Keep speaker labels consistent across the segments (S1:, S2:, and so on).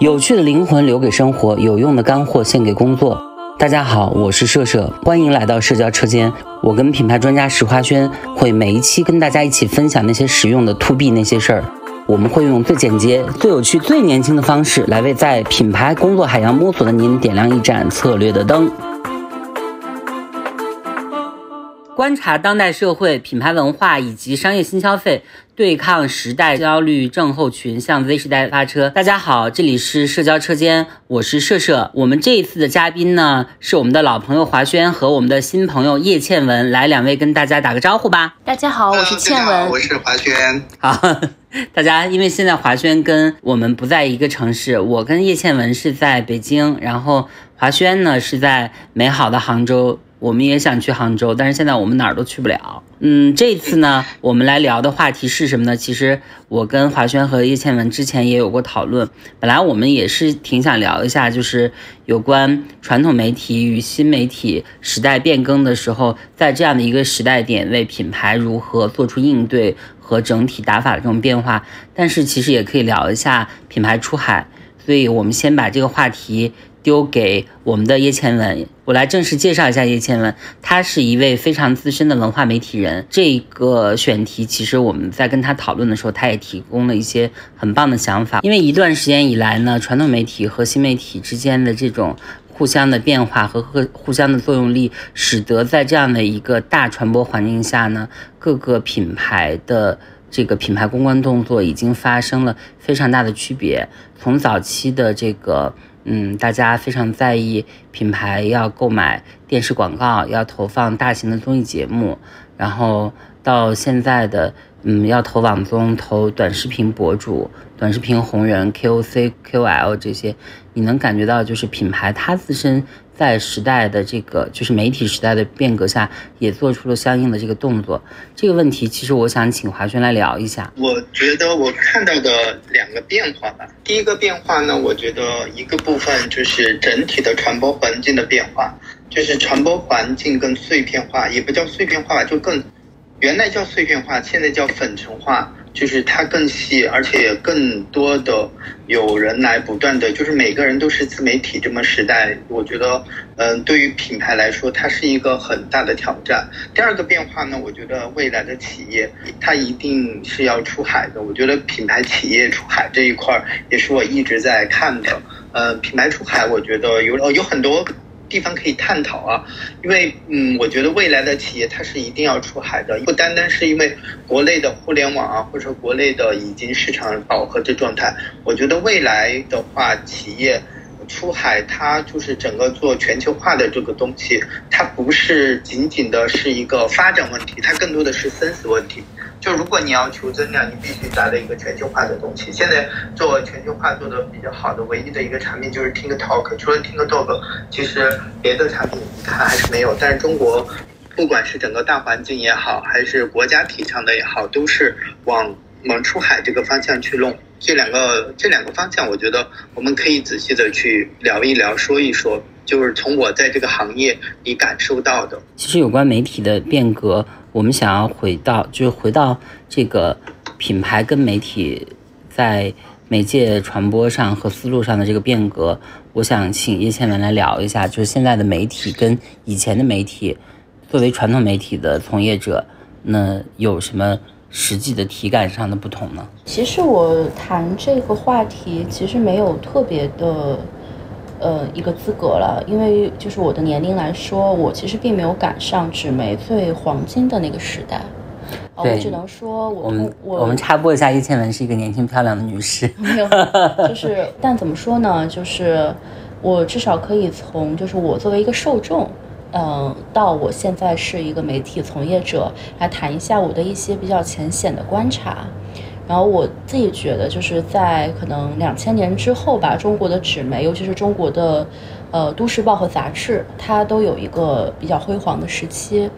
S1: 有趣的灵魂留给生活，有用的干货献给工作。大家好，我是社社，欢迎来到社交车间。我跟品牌专家石花轩会每一期跟大家一起分享那些实用的 to B 那些事儿。我们会用最简洁、最有趣、最年轻的方式来为在品牌工作海洋摸索的您点亮一盏策略的灯。观察当代社会、品牌文化以及商业新消费。对抗时代焦虑症候群，向 Z 时代发车。大家好，这里是社交车间，我是社社。我们这一次的嘉宾呢，是我们的老朋友华轩和我们的新朋友叶倩文。来，两位跟大家打个招呼吧。
S2: 大家好，我是倩文，
S3: 我是华轩。
S1: 好，大家，因为现在华轩跟我们不在一个城市，我跟叶倩文是在北京，然后华轩呢是在美好的杭州。我们也想去杭州，但是现在我们哪儿都去不了。嗯，这次呢，我们来聊的话题是什么呢？其实我跟华轩和叶倩文之前也有过讨论。本来我们也是挺想聊一下，就是有关传统媒体与新媒体时代变更的时候，在这样的一个时代点位，品牌如何做出应对和整体打法的这种变化。但是其实也可以聊一下品牌出海，所以我们先把这个话题。丢给我们的叶倩文，我来正式介绍一下叶倩文。她是一位非常资深的文化媒体人。这个选题其实我们在跟她讨论的时候，她也提供了一些很棒的想法。因为一段时间以来呢，传统媒体和新媒体之间的这种互相的变化和和互相的作用力，使得在这样的一个大传播环境下呢，各个品牌的这个品牌公关动作已经发生了非常大的区别。从早期的这个。嗯，大家非常在意品牌要购买电视广告，要投放大型的综艺节目，然后到现在的嗯，要投网综、投短视频博主、短视频红人、KOC、KOL 这些，你能感觉到就是品牌它自身。在时代的这个就是媒体时代的变革下，也做出了相应的这个动作。这个问题其实我想请华轩来聊一下。
S3: 我觉得我看到的两个变化吧。第一个变化呢，我觉得一个部分就是整体的传播环境的变化，就是传播环境更碎片化，也不叫碎片化，就更原来叫碎片化，现在叫粉尘化。就是它更细，而且更多的有人来不断的，就是每个人都是自媒体这么时代，我觉得，嗯，对于品牌来说，它是一个很大的挑战。第二个变化呢，我觉得未来的企业它一定是要出海的。我觉得品牌企业出海这一块儿也是我一直在看的。呃，品牌出海，我觉得有有很多。地方可以探讨啊，因为嗯，我觉得未来的企业它是一定要出海的，不单单是因为国内的互联网啊，或者国内的已经市场饱和的状态。我觉得未来的话，企业出海它就是整个做全球化的这个东西，它不是仅仅的是一个发展问题，它更多的是生死问题。就如果你要求增量，你必须达到一个全球化的东西。现在做全球化做的比较好的唯一的一个产品就是 TikTok，除了 TikTok，其实别的产品它还是没有。但是中国，不管是整个大环境也好，还是国家提倡的也好，都是往往出海这个方向去弄。这两个这两个方向，我觉得我们可以仔细的去聊一聊，说一说，就是从我在这个行业里感受到的。
S1: 其实有关媒体的变革。我们想要回到，就是回到这个品牌跟媒体在媒介传播上和思路上的这个变革。我想请叶倩文来聊一下，就是现在的媒体跟以前的媒体，作为传统媒体的从业者，那有什么实际的体感上的不同呢？
S2: 其实我谈这个话题，其实没有特别的。呃，一个资格了，因为就是我的年龄来说，我其实并没有赶上纸媒最黄金的那个时代。我只能说，
S1: 我们我们插播一下，叶倩文是一个年轻漂亮的女士。
S2: 没有，就是，但怎么说呢？就是我至少可以从，就是我作为一个受众，嗯，到我现在是一个媒体从业者，来谈一下我的一些比较浅显的观察。然后我自己觉得，就是在可能两千年之后吧，中国的纸媒，尤其是中国的，呃，都市报和杂志，它都有一个比较辉煌的时期。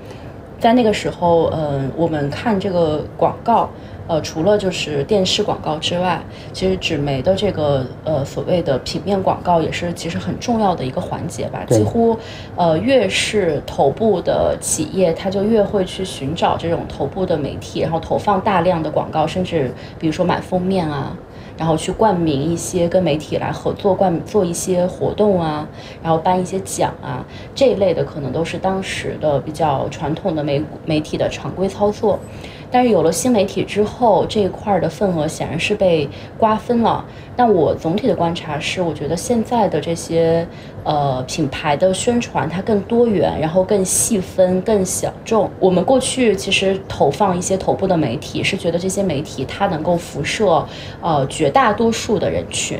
S2: 在那个时候，嗯，我们看这个广告。呃，除了就是电视广告之外，其实纸媒的这个呃所谓的平面广告也是其实很重要的一个环节吧。几乎，呃，越是头部的企业，它就越会去寻找这种头部的媒体，然后投放大量的广告，甚至比如说买封面啊。然后去冠名一些跟媒体来合作冠做一些活动啊，然后颁一些奖啊，这一类的可能都是当时的比较传统的媒媒体的常规操作。但是有了新媒体之后，这一块的份额显然是被瓜分了。但我总体的观察是，我觉得现在的这些呃品牌的宣传它更多元，然后更细分、更小众。我们过去其实投放一些头部的媒体，是觉得这些媒体它能够辐射呃绝大多数的人群，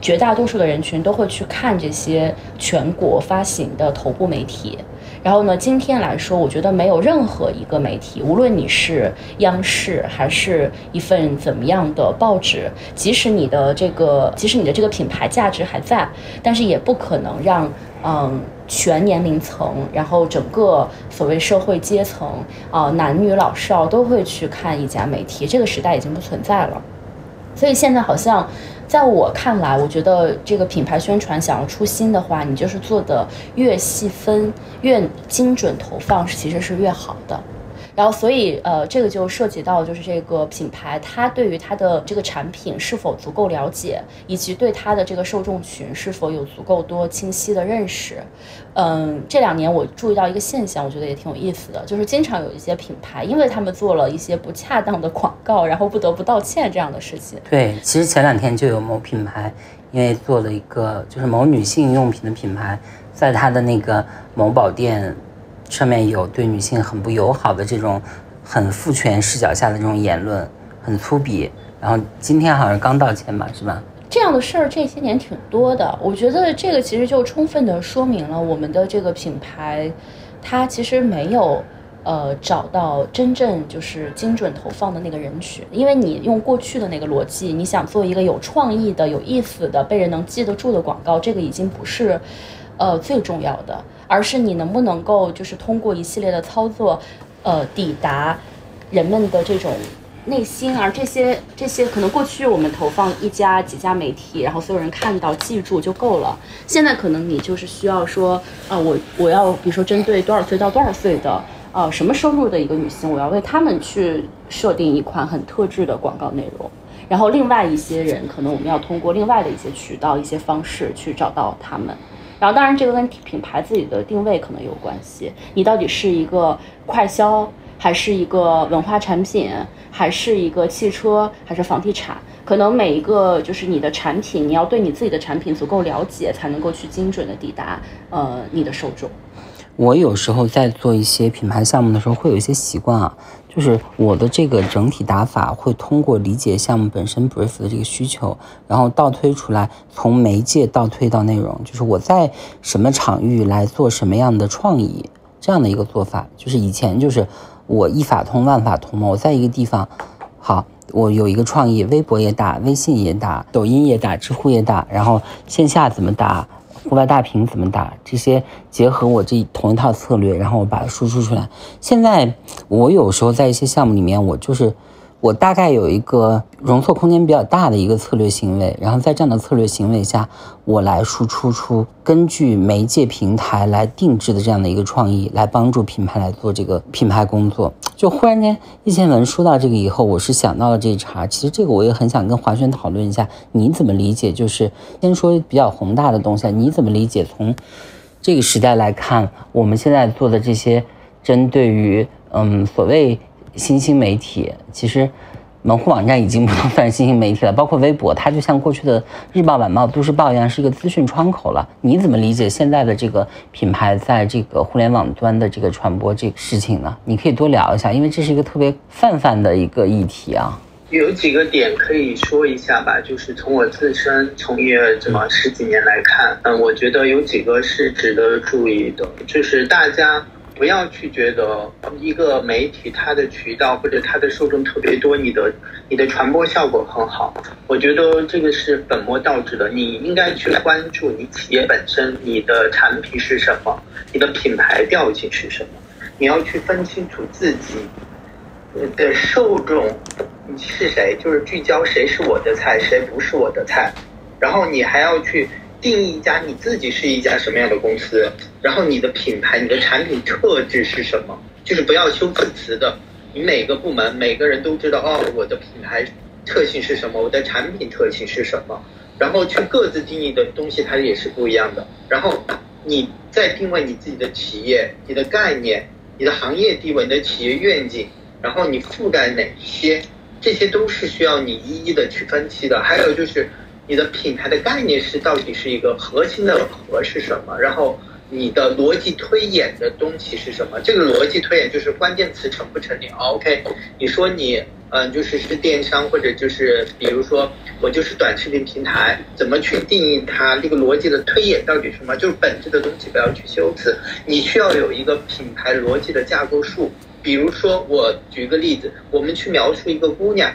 S2: 绝大多数的人群都会去看这些全国发行的头部媒体。然后呢，今天来说，我觉得没有任何一个媒体，无论你是央视还是一份怎么样的报纸，即使你的这个，即使你的这个品牌价值还在，但是也不可能让嗯全年龄层，然后整个所谓社会阶层啊，男女老少都会去看一家媒体，这个时代已经不存在了。所以现在好像。在我看来，我觉得这个品牌宣传想要出新的话，你就是做的越细分、越精准投放，其实是越好的。然后，所以，呃，这个就涉及到就是这个品牌，它对于它的这个产品是否足够了解，以及对它的这个受众群是否有足够多清晰的认识。嗯，这两年我注意到一个现象，我觉得也挺有意思的，就是经常有一些品牌，因为他们做了一些不恰当的广告，然后不得不道歉这样的事情。
S1: 对，其实前两天就有某品牌，因为做了一个就是某女性用品的品牌，在它的那个某宝店。上面有对女性很不友好的这种很父权视角下的这种言论，很粗鄙。然后今天好像刚道歉吧，是吧？
S2: 这样的事儿这些年挺多的。我觉得这个其实就充分的说明了我们的这个品牌，它其实没有呃找到真正就是精准投放的那个人群。因为你用过去的那个逻辑，你想做一个有创意的、有意思的、被人能记得住的广告，这个已经不是呃最重要的。而是你能不能够就是通过一系列的操作，呃，抵达人们的这种内心，而这些这些可能过去我们投放一家几家媒体，然后所有人看到记住就够了。现在可能你就是需要说，啊，我我要比如说针对多少岁到多少岁的，呃，什么收入的一个女性，我要为他们去设定一款很特质的广告内容。然后另外一些人，可能我们要通过另外的一些渠道、一些方式去找到他们。然后，当然，这个跟品牌自己的定位可能有关系。你到底是一个快销，还是一个文化产品，还是一个汽车，还是房地产？可能每一个就是你的产品，你要对你自己的产品足够了解，才能够去精准的抵达呃你的受众。
S1: 我有时候在做一些品牌项目的时候，会有一些习惯啊。就是我的这个整体打法会通过理解项目本身 brief 的这个需求，然后倒推出来，从媒介倒推到内容，就是我在什么场域来做什么样的创意，这样的一个做法。就是以前就是我一法通万法通嘛，我在一个地方，好，我有一个创意，微博也打，微信也打，抖音也打，知乎也打，然后线下怎么打？户外大屏怎么打？这些结合我这同一套策略，然后我把它输出出来。现在我有时候在一些项目里面，我就是。我大概有一个容错空间比较大的一个策略行为，然后在这样的策略行为下，我来输出出根据媒介平台来定制的这样的一个创意，来帮助品牌来做这个品牌工作。就忽然间，叶倩文说到这个以后，我是想到了这一茬。其实这个我也很想跟华轩讨论一下，你怎么理解？就是先说比较宏大的东西，你怎么理解？从这个时代来看，我们现在做的这些针对于嗯所谓。新兴媒体其实，门户网站已经不能算新兴媒体了，包括微博，它就像过去的日报、晚报、都市报一样，是一个资讯窗口了。你怎么理解现在的这个品牌在这个互联网端的这个传播这个事情呢？你可以多聊一下，因为这是一个特别泛泛的一个议题啊。
S3: 有几个点可以说一下吧，就是从我自身从业这么十几年来看，嗯，我觉得有几个是值得注意的，就是大家。不要去觉得一个媒体它的渠道或者它的受众特别多，你的你的传播效果很好。我觉得这个是本末倒置的。你应该去关注你企业本身，你的产品是什么，你的品牌调性是什么。你要去分清楚自己的受众是谁，就是聚焦谁是我的菜，谁不是我的菜。然后你还要去。定义一家你自己是一家什么样的公司，然后你的品牌、你的产品特质是什么？就是不要修辞词的，你每个部门每个人都知道哦，我的品牌特性是什么，我的产品特性是什么，然后去各自定义的东西它也是不一样的。然后你再定位你自己的企业、你的概念、你的行业地位、你的企业愿景，然后你覆盖哪些，这些都是需要你一一的去分析的。还有就是你的品牌的概念是到底是一个核心的核是什么，然后。你的逻辑推演的东西是什么？这个逻辑推演就是关键词成不成立？OK，你说你嗯，就是是电商或者就是比如说我就是短视频平台，怎么去定义它？这个逻辑的推演到底是什么？就是本质的东西不要去修辞，你需要有一个品牌逻辑的架构树。比如说我举个例子，我们去描述一个姑娘，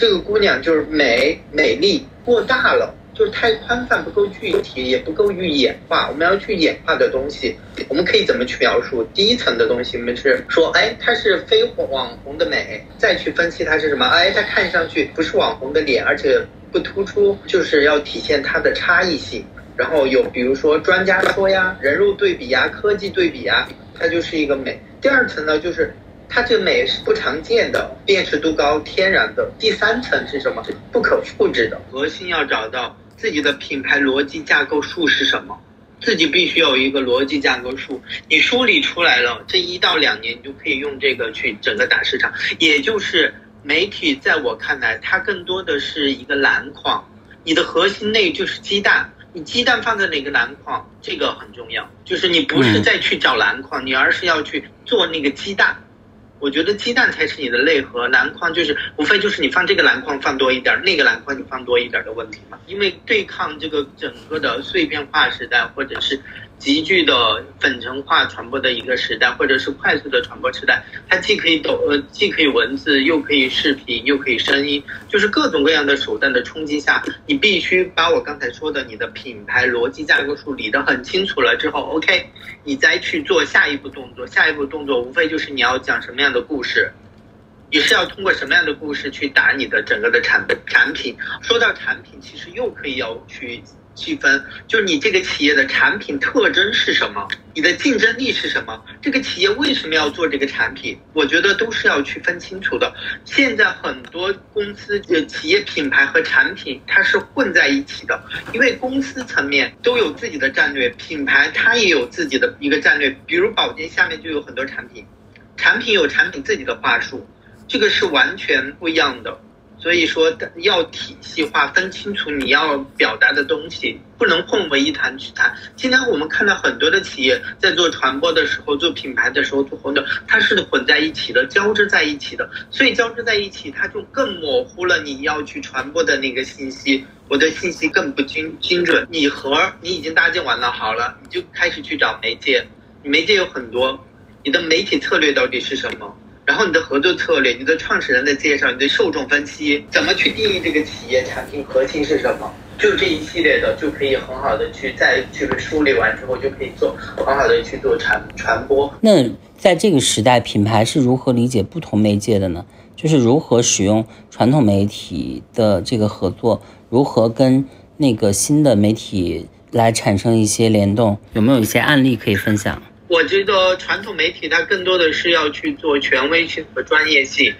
S3: 这个姑娘就是美美丽过大了。就是太宽泛不够具体，也不够去演化。我们要去演化的东西，我们可以怎么去描述？第一层的东西，我们是说，哎，它是非网红的美，再去分析它是什么？哎，它看上去不是网红的脸，而且不突出，就是要体现它的差异性。然后有比如说专家说呀，人肉对比呀，科技对比呀，它就是一个美。第二层呢，就是它这美是不常见的，辨识度高，天然的。第三层是什么？不可复制的。核心要找到。自己的品牌逻辑架构树是什么？自己必须有一个逻辑架构树，你梳理出来了，这一到两年你就可以用这个去整个打市场。也就是媒体在我看来，它更多的是一个篮筐，你的核心内就是鸡蛋，你鸡蛋放在哪个篮筐，这个很重要。就是你不是再去找篮筐，你而是要去做那个鸡蛋。我觉得鸡蛋才是你的内核，篮筐就是无非就是你放这个篮筐放多一点，那个篮筐你放多一点的问题嘛。因为对抗这个整个的碎片化时代，或者是。急剧的粉尘化传播的一个时代，或者是快速的传播时代，它既可以抖呃，既可以文字，又可以视频，又可以声音，就是各种各样的手段的冲击下，你必须把我刚才说的你的品牌逻辑架构树理得很清楚了之后，OK，你再去做下一步动作。下一步动作无非就是你要讲什么样的故事，你是要通过什么样的故事去打你的整个的产产品。说到产品，其实又可以要去。细分就是你这个企业的产品特征是什么，你的竞争力是什么？这个企业为什么要做这个产品？我觉得都是要去分清楚的。现在很多公司的企业品牌和产品它是混在一起的，因为公司层面都有自己的战略，品牌它也有自己的一个战略。比如宝洁下面就有很多产品，产品有产品自己的话术，这个是完全不一样的。所以说要体系化，分清楚你要表达的东西，不能混为一谈去谈。今天我们看到很多的企业在做传播的时候，做品牌的时候，做活动，它是混在一起的，交织在一起的。所以交织在一起，它就更模糊了你要去传播的那个信息，我的信息更不精精准。你和你已经搭建完了，好了，你就开始去找媒介，媒介有很多，你的媒体策略到底是什么？然后你的合作策略，你的创始人的介绍，你的受众分析，怎么去定义这个企业产品核心是什么？就这一系列的，就可以很好的去再去梳理完之后，就可以做很好的去做传传播。
S1: 那在这个时代，品牌是如何理解不同媒介的呢？就是如何使用传统媒体的这个合作，如何跟那个新的媒体来产生一些联动？有没有一些案例可以分享？
S3: 我觉得传统媒体它更多的是要去做权威性和专业性，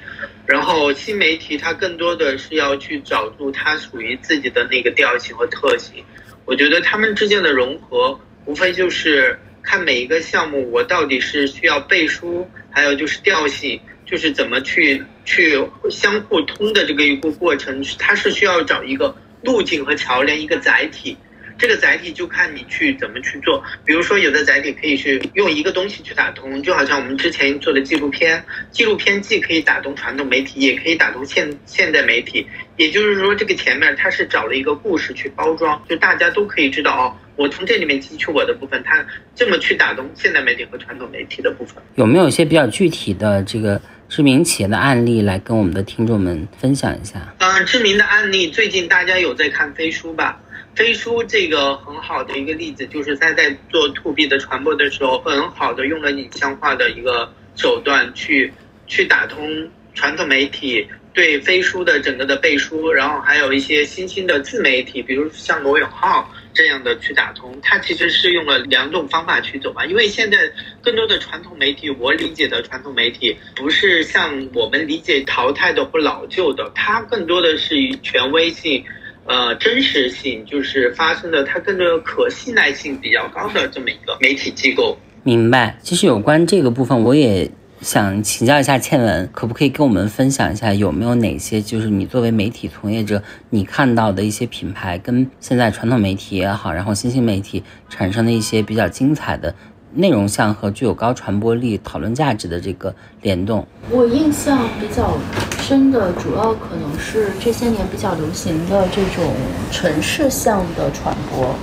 S3: 然后新媒体它更多的是要去找出它属于自己的那个调性和特性。我觉得他们之间的融合，无非就是看每一个项目我到底是需要背书，还有就是调性，就是怎么去去相互通的这个一个过程，它是需要找一个路径和桥梁，一个载体。这个载体就看你去怎么去做，比如说有的载体可以去用一个东西去打通，就好像我们之前做的纪录片，纪录片既可以打通传统媒体，也可以打通现现代媒体。也就是说，这个前面它是找了一个故事去包装，就大家都可以知道哦，我从这里面汲取我的部分，它这么去打动现代媒体和传统媒体的部分。
S1: 有没有一些比较具体的这个知名企业的案例来跟我们的听众们分享一下？
S3: 嗯，知名的案例，最近大家有在看飞书吧？飞书这个很好的一个例子，就是他在做 to B 的传播的时候，很好的用了影像化的一个手段去去打通传统媒体对飞书的整个的背书，然后还有一些新兴的自媒体，比如像罗永浩这样的去打通，它其实是用了两种方法去走嘛。因为现在更多的传统媒体，我理解的传统媒体不是像我们理解淘汰的或老旧的，它更多的是以权威性、呃真实性，就是发生的它更多的可信赖性比较高的这么一个媒体机构。
S1: 明白。其实有关这个部分，我也。想请教一下倩文，可不可以跟我们分享一下，有没有哪些就是你作为媒体从业者，你看到的一些品牌跟现在传统媒体也好，然后新兴媒体产生的一些比较精彩的内容项和具有高传播力、讨论价值的这个联动？
S2: 我印象比较真的，主要可能是这些年比较流行的这种城市向的传播。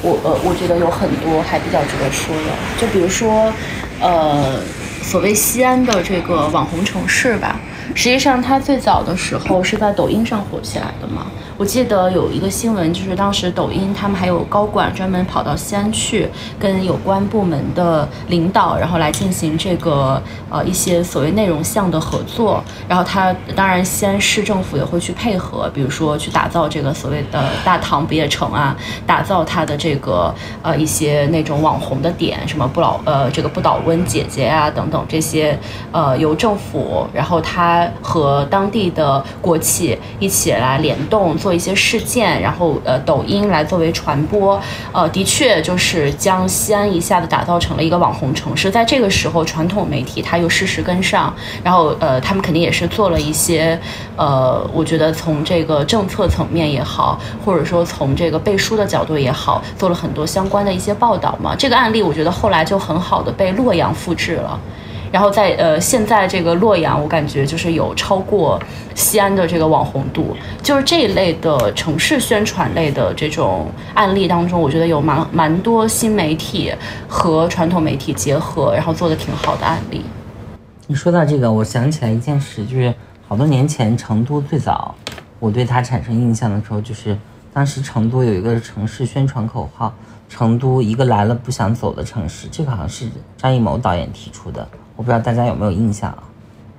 S2: 我呃，我觉得有很多还比较值得说的，就比如说，呃。所谓西安的这个网红城市吧，实际上它最早的时候是在抖音上火起来的嘛。我记得有一个新闻，就是当时抖音他们还有高管专门跑到西安去，跟有关部门的领导，然后来进行这个呃一些所谓内容项的合作。然后他当然西安市政府也会去配合，比如说去打造这个所谓的大唐不夜城啊，打造它的这个呃一些那种网红的点，什么不老呃这个不倒翁姐姐啊等等这些呃由政府，然后他和当地的国企一起来联动做。做一些事件，然后呃，抖音来作为传播，呃，的确就是将西安一下子打造成了一个网红城市。在这个时候，传统媒体它又适时跟上，然后呃，他们肯定也是做了一些，呃，我觉得从这个政策层面也好，或者说从这个背书的角度也好，做了很多相关的一些报道嘛。这个案例我觉得后来就很好的被洛阳复制了。然后在呃，现在这个洛阳，我感觉就是有超过西安的这个网红度，就是这一类的城市宣传类的这种案例当中，我觉得有蛮蛮多新媒体和传统媒体结合，然后做的挺好的案例。
S1: 你说到这个，我想起来一件事，就是好多年前成都最早我对它产生印象的时候，就是当时成都有一个城市宣传口号：“成都一个来了不想走的城市”，这个好像是张艺谋导演提出的。我不知道大家有没有印象啊？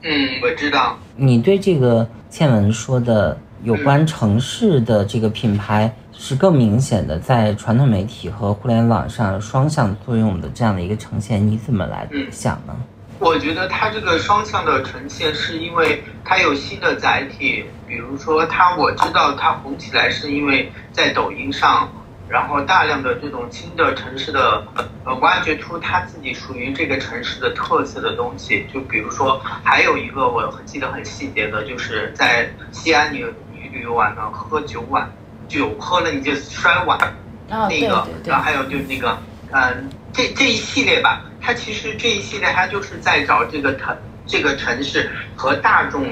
S3: 嗯，我知道。
S1: 你对这个倩文说的有关城市的这个品牌是更明显的，在传统媒体和互联网上双向作用的这样的一个呈现，你怎么来想呢？
S3: 我觉得它这个双向的呈现是因为它有新的载体，比如说它，我知道它红起来是因为在抖音上。然后大量的这种新的城市的呃挖掘出它自己属于这个城市的特色的东西，就比如说还有一个我很记得很细节的，就是在西安你你旅游完了喝酒碗，酒喝了你就摔碗，那个，然后还有就那个嗯这这一系列吧，它其实这一系列它就是在找这个城这个城市和大众。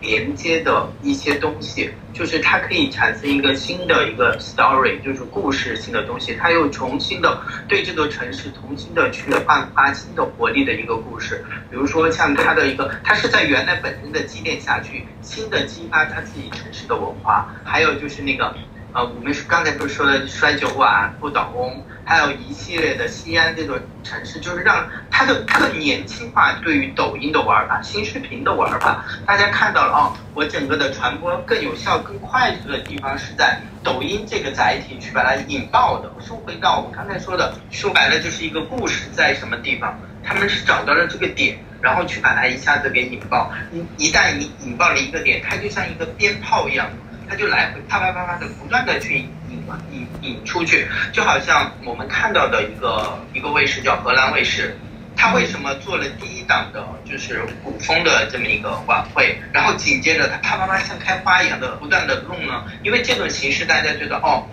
S3: 连接的一些东西，就是它可以产生一个新的一个 story，就是故事性的东西。它又重新的对这个城市重新的去焕发新的活力的一个故事。比如说像它的一个，它是在原来本身的积淀下去，新的激发它自己城市的文化。还有就是那个。呃，我们是刚才不是说的摔酒碗、不倒翁，还有一系列的西安这座城市，就是让它的更年轻化。对于抖音的玩法、新视频的玩法，大家看到了哦，我整个的传播更有效、更快速的地方是在抖音这个载体去把它引爆的。说回到我刚才说的，说白了就是一个故事在什么地方，他们是找到了这个点，然后去把它一下子给引爆。一一旦你引爆了一个点，它就像一个鞭炮一样。它就来回啪啪啪啪的不断的去引引引出去，就好像我们看到的一个一个卫视叫荷兰卫视，它为什么做了第一档的就是古风的这么一个晚会，然后紧接着它啪啪啪像开花一样的不断的弄呢？因为这种形式大家觉得哦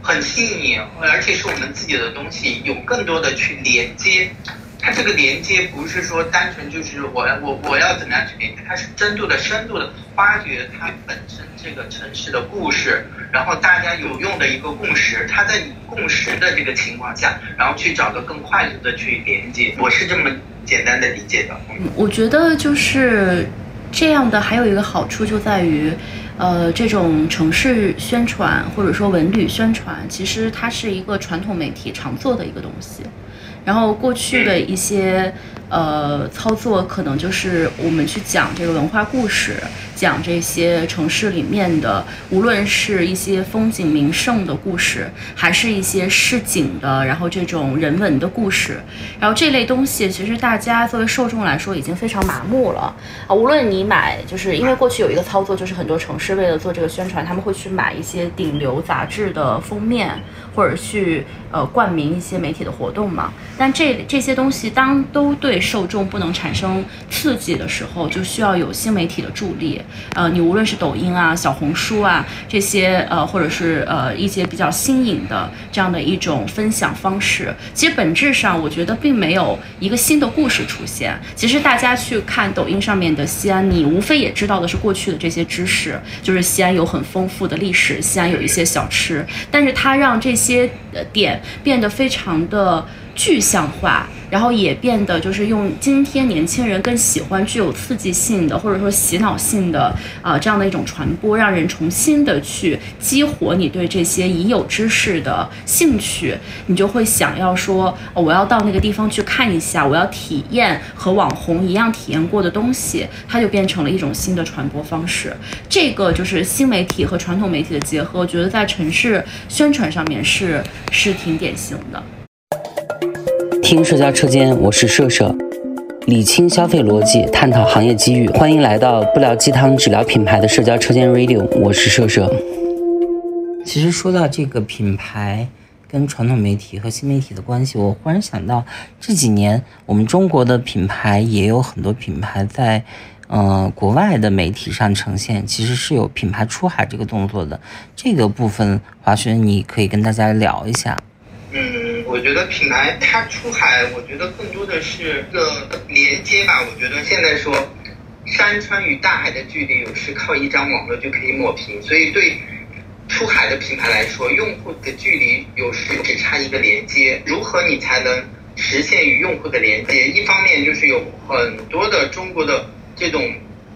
S3: 很吸引，而且是我们自己的东西，有更多的去连接。它这个连接不是说单纯就是我我我要怎么样去连接，它是深度的深度的发掘它本身这个城市的故事，然后大家有用的一个共识，它在共识的这个情况下，然后去找个更快速的去连接，我是这么简单的理解的。
S2: 嗯我觉得就是这样的，还有一个好处就在于，呃，这种城市宣传或者说文旅宣传，其实它是一个传统媒体常做的一个东西。然后过去的一些呃操作，可能就是我们去讲这个文化故事，讲这些城市里面的，无论是一些风景名胜的故事，还是一些市井的，然后这种人文的故事，然后这类东西，其实大家作为受众来说已经非常麻木了啊。无论你买，就是因为过去有一个操作，就是很多城市为了做这个宣传，他们会去买一些顶流杂志的封面，或者去呃冠名一些媒体的活动嘛。但这这些东西当都对受众不能产生刺激的时候，就需要有新媒体的助力。呃，你无论是抖音啊、小红书啊这些，呃，或者是呃一些比较新颖的这样的一种分享方式，其实本质上我觉得并没有一个新的故事出现。其实大家去看抖音上面的西安，你无非也知道的是过去的这些知识，就是西安有很丰富的历史，西安有一些小吃，但是它让这些点变得非常的具象化。然后也变得就是用今天年轻人更喜欢具有刺激性的或者说洗脑性的啊这样的一种传播，让人重新的去激活你对这些已有知识的兴趣，你就会想要说我要到那个地方去看一下，我要体验和网红一样体验过的东西，它就变成了一种新的传播方式。这个就是新媒体和传统媒体的结合，我觉得在城市宣传上面是是挺典型的。
S1: 听社交车间，我是社社，理清消费逻辑，探讨行业机遇，欢迎来到不聊鸡汤只聊品牌的社交车间 Radio，我是社社。其实说到这个品牌跟传统媒体和新媒体的关系，我忽然想到这几年我们中国的品牌也有很多品牌在，呃，国外的媒体上呈现，其实是有品牌出海这个动作的。这个部分，华轩你可以跟大家聊一下。
S3: 嗯，我觉得品牌它出海，我觉得更多的是个连接吧。我觉得现在说山川与大海的距离，有时靠一张网络就可以抹平。所以对出海的品牌来说，用户的距离有时只差一个连接。如何你才能实现与用户的连接？一方面就是有很多的中国的这种。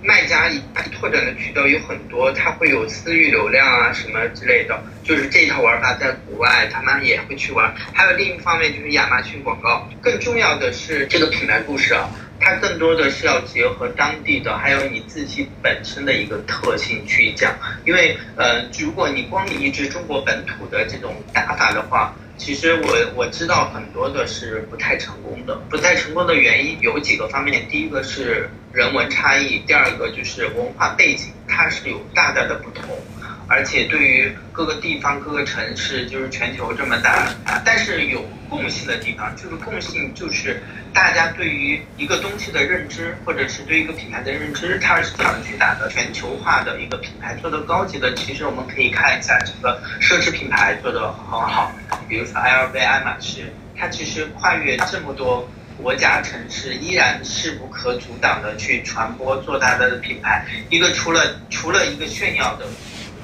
S3: 卖家一拓展的渠道有很多，它会有私域流量啊什么之类的，就是这一套玩法在国外他们也会去玩。还有另一方面就是亚马逊广告，更重要的是这个品牌故事啊，它更多的是要结合当地的，还有你自己本身的一个特性去讲。因为呃，如果你光移植中国本土的这种打法的话。其实我我知道很多的是不太成功的，不太成功的原因有几个方面，第一个是人文差异，第二个就是文化背景，它是有大大的不同。而且对于各个地方、各个城市，就是全球这么大，但是有共性的地方，就是共性就是大家对于一个东西的认知，或者是对一个品牌的认知，它是怎么去打的？全球化的一个品牌做的高级的，其实我们可以看一下这个奢侈品牌做的很好，比如说 LV、爱马仕，它其实跨越这么多国家城市，依然势不可阻挡的去传播做它的品牌。一个除了除了一个炫耀的。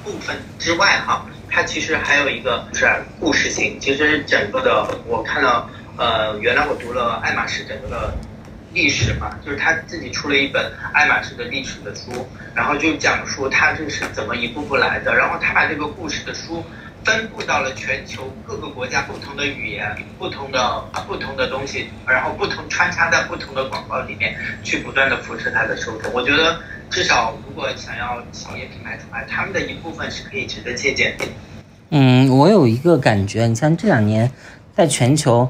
S3: 部分之外，哈，它其实还有一个就是故事性。其实整个的，我看到，呃，原来我读了爱马仕整个的历史嘛，就是他自己出了一本爱马仕的历史的书，然后就讲述他这是怎么一步步来的，然后他把这个故事的书。分布到了全球各个国家，不同的语言，不同的不同的东西，然后不同穿插在不同的广告里面，去不断的扶持它的受众。我觉得至少如果想要小业品牌的话，他们的一部分是可以值得借鉴。
S1: 嗯，我有一个感觉，你像这两年，在全球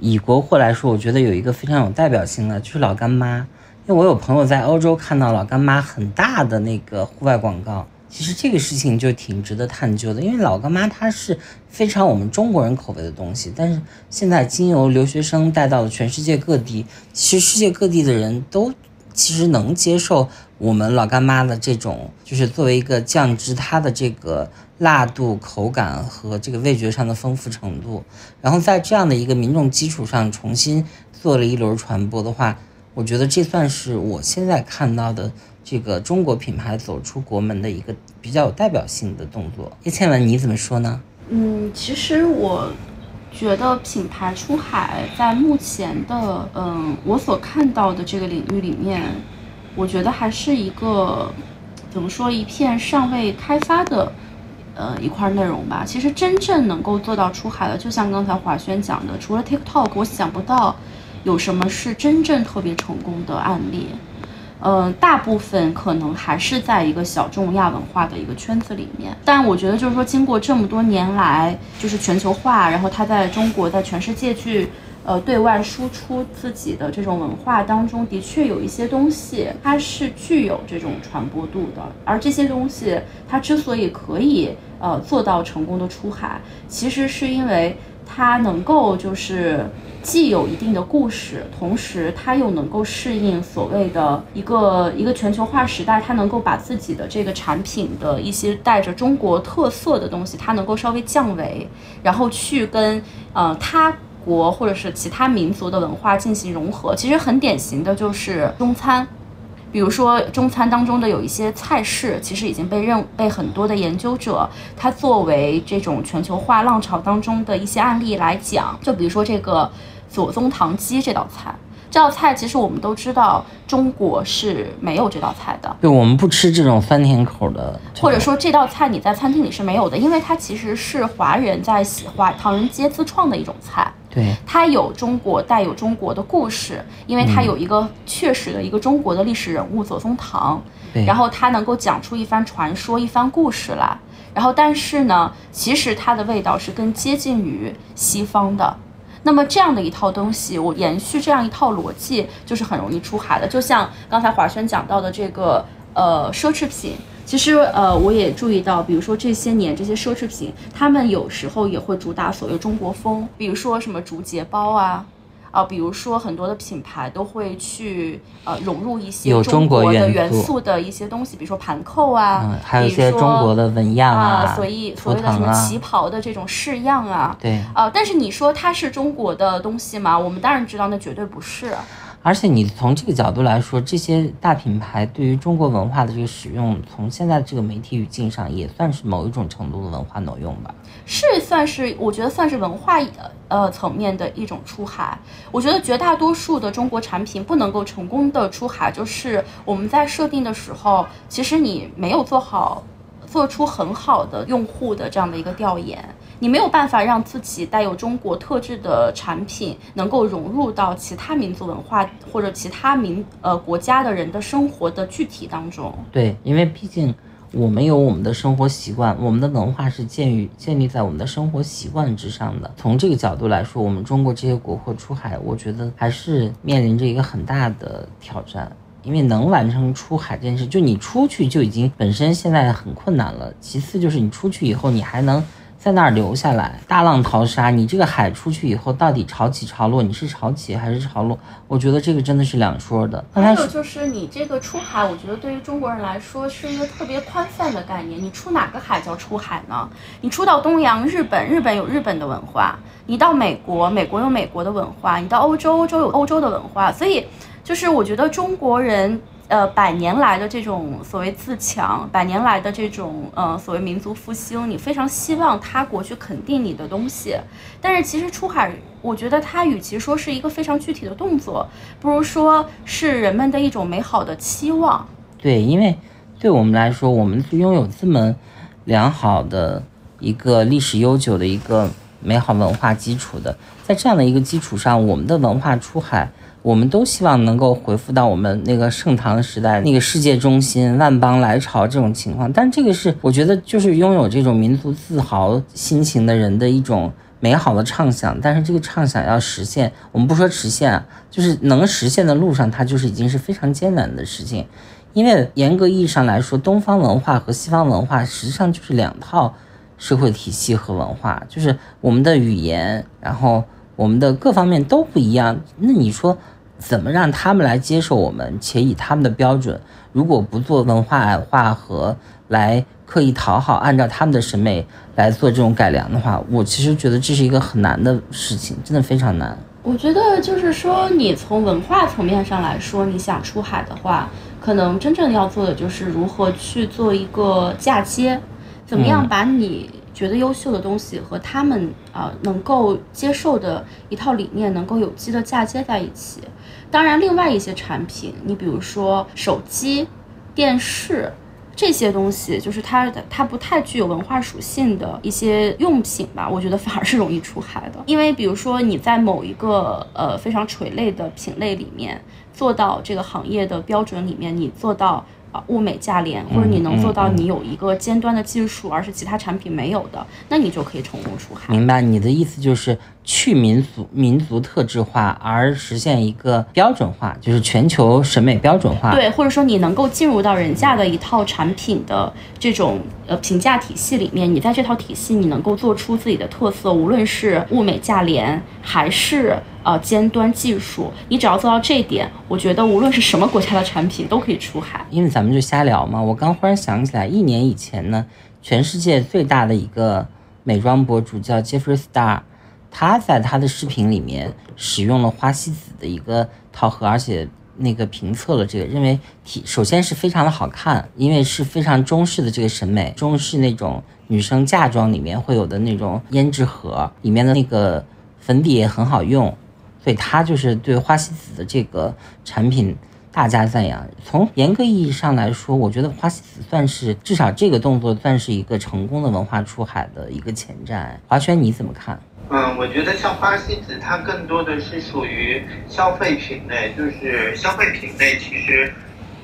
S1: 以国货来说，我觉得有一个非常有代表性的就是老干妈，因为我有朋友在欧洲看到老干妈很大的那个户外广告。其实这个事情就挺值得探究的，因为老干妈它是非常我们中国人口味的东西，但是现在经由留学生带到了全世界各地，其实世界各地的人都其实能接受我们老干妈的这种，就是作为一个酱汁，它的这个辣度、口感和这个味觉上的丰富程度，然后在这样的一个民众基础上重新做了一轮传播的话，我觉得这算是我现在看到的。这个中国品牌走出国门的一个比较有代表性的动作，叶倩文你怎么说呢？
S2: 嗯，其实我觉得品牌出海在目前的嗯我所看到的这个领域里面，我觉得还是一个怎么说一片尚未开发的呃一块内容吧。其实真正能够做到出海的，就像刚才华轩讲的，除了 TikTok，我想不到有什么是真正特别成功的案例。嗯，大部分可能还是在一个小众亚文化的一个圈子里面。但我觉得就是说，经过这么多年来，就是全球化，然后它在中国，在全世界去。呃，对外输出自己的这种文化当中，的确有一些东西，它是具有这种传播度的。而这些东西，它之所以可以呃做到成功的出海，其实是因为它能够就是既有一定的故事，同时它又能够适应所谓的一个一个全球化时代，它能够把自己的这个产品的一些带着中国特色的东西，它能够稍微降维，然后去跟呃它。国或者是其他民族的文化进行融合，其实很典型的就是中餐。比如说中餐当中的有一些菜式，其实已经被认被很多的研究者，他作为这种全球化浪潮当中的一些案例来讲。就比如说这个左宗棠鸡这道菜，这道菜其实我们都知道，中国是没有这道菜的。
S1: 对，我们不吃这种酸甜口的，
S2: 或者说这道菜你在餐厅里是没有的，因为它其实是华人在华唐人街自创的一种菜。
S1: 对，
S2: 它有中国带有中国的故事，因为它有一个确实的一个中国的历史人物左宗棠，然后它能够讲出一番传说、一番故事来。然后，但是呢，其实它的味道是更接近于西方的。那么这样的一套东西，我延续这样一套逻辑，就是很容易出海的。就像刚才华轩讲到的这个呃奢侈品。其实，呃，我也注意到，比如说这些年这些奢侈品，他们有时候也会主打所谓中国风，比如说什么竹节包啊，啊，比如说很多的品牌都会去呃融入一些中国的元素的一些东西，比如说盘扣啊，
S1: 还有一些中国的纹样
S2: 啊，所以所谓的什么旗袍的这种式样啊，
S1: 对，
S2: 呃，但是你说它是中国的东西吗？我们当然知道，那绝对不是。
S1: 而且你从这个角度来说，这些大品牌对于中国文化的这个使用，从现在这个媒体语境上，也算是某一种程度的文化挪用吧？
S2: 是算是，我觉得算是文化呃层面的一种出海。我觉得绝大多数的中国产品不能够成功的出海，就是我们在设定的时候，其实你没有做好，做出很好的用户的这样的一个调研。你没有办法让自己带有中国特质的产品能够融入到其他民族文化或者其他民呃国家的人的生活的具体当中。
S1: 对，因为毕竟我们有我们的生活习惯，我们的文化是建于建立在我们的生活习惯之上的。从这个角度来说，我们中国这些国货出海，我觉得还是面临着一个很大的挑战。因为能完成出海这件事，就你出去就已经本身现在很困难了，其次就是你出去以后，你还能。在那儿留下来，大浪淘沙。你这个海出去以后，到底潮起潮落，你是潮起还是潮落？我觉得这个真的是两说的。
S2: 还有就是你这个出海，我觉得对于中国人来说是一个特别宽泛的概念。你出哪个海叫出海呢？你出到东洋，日本，日本有日本的文化；你到美国，美国有美国的文化；你到欧洲，欧洲有欧洲的文化。所以，就是我觉得中国人。呃，百年来的这种所谓自强，百年来的这种呃所谓民族复兴，你非常希望他国去肯定你的东西，但是其实出海，我觉得它与其说是一个非常具体的动作，不如说是人们的一种美好的期望。
S1: 对，因为对我们来说，我们拥有这么良好的一个历史悠久的一个美好文化基础的，在这样的一个基础上，我们的文化出海。我们都希望能够回复到我们那个盛唐时代，那个世界中心、万邦来朝这种情况。但这个是我觉得就是拥有这种民族自豪心情的人的一种美好的畅想。但是这个畅想要实现，我们不说实现，就是能实现的路上，它就是已经是非常艰难的事情。因为严格意义上来说，东方文化和西方文化实际上就是两套社会体系和文化，就是我们的语言，然后。我们的各方面都不一样，那你说怎么让他们来接受我们，且以他们的标准？如果不做文化矮化和来刻意讨好，按照他们的审美来做这种改良的话，我其实觉得这是一个很难的事情，真的非常难。
S2: 我觉得就是说，你从文化层面上来说，你想出海的话，可能真正要做的就是如何去做一个嫁接，怎么样把你。觉得优秀的东西和他们啊能够接受的一套理念能够有机的嫁接在一起。当然，另外一些产品，你比如说手机、电视，这些东西，就是它它不太具有文化属性的一些用品吧，我觉得反而是容易出海的。因为比如说你在某一个呃非常垂类的品类里面做到这个行业的标准里面，你做到。啊，物美价廉，或者你能做到你有一个尖端的技术，而是其他产品没有的，那你就可以成功出海。
S1: 明白你的意思，就是去民族民族特质化，而实现一个标准化，就是全球审美标准化。
S2: 对，或者说你能够进入到人家的一套产品的这种呃评价体系里面，你在这套体系你能够做出自己的特色，无论是物美价廉还是。呃，尖端技术，你只要做到这一点，我觉得无论是什么国家的产品都可以出海。
S1: 因为咱们就瞎聊嘛，我刚忽然想起来，一年以前呢，全世界最大的一个美妆博主叫 Jeffree Star，他在他的视频里面使用了花西子的一个套盒，而且那个评测了这个，认为体首先是非常的好看，因为是非常中式的这个审美，中式那种女生嫁妆里面会有的那种胭脂盒，里面的那个粉底也很好用。所以他就是对花西子的这个产品大加赞扬。从严格意义上来说，我觉得花西子算是至少这个动作算是一个成功的文化出海的一个前站。华轩你怎么看？
S3: 嗯，我觉得像花西子，它更多的是属于消费品类，就是消费品类。其实，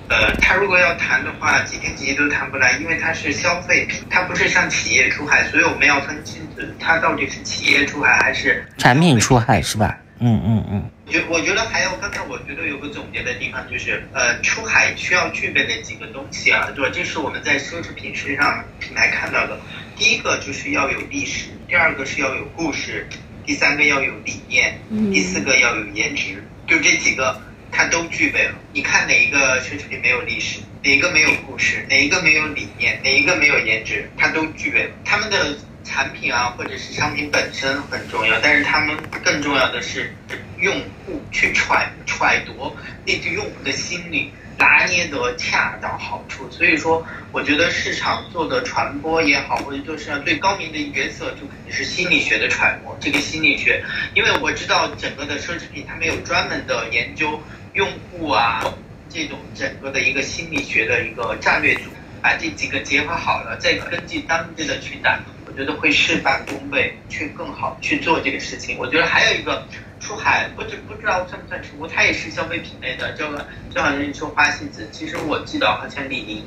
S3: 呃，它如果要谈的话，几天几夜都谈不来，因为它是消费品，它不是像企业出海。所以我们要分清楚，它到底是企业出海还是
S1: 产品出海，是吧？嗯嗯嗯，
S3: 觉我觉得还有刚才我觉得有个总结的地方就是，呃，出海需要具备的几个东西啊，对吧？这是我们在奢侈品身上品牌看到的。第一个就是要有历史，第二个是要有故事，第三个要有理念，第四个要有颜值，就这几个它都具备了。你看哪一个奢侈品没有历史，哪一个没有故事，哪一个没有理念，哪一个没有颜值，它都具备了。他们的。产品啊，或者是商品本身很重要，但是他们更重要的是用户去揣揣度那句用户的心理，拿捏得恰到好处。所以说，我觉得市场做的传播也好，或者就是要最高明的角色，就肯定是心理学的揣摩。这个心理学，因为我知道整个的奢侈品，他们有专门的研究用户啊，这种整个的一个心理学的一个战略组，把这几个结合好了，再根据当地的去打。觉得会事半功倍，去更好去做这个事情。我觉得还有一个出海，不知不知道算不算成功，它也是消费品类的。这个就好像你说花西子，其实我记得好像李宁